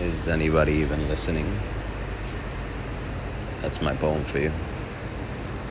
Is anybody even listening? That's my poem for you.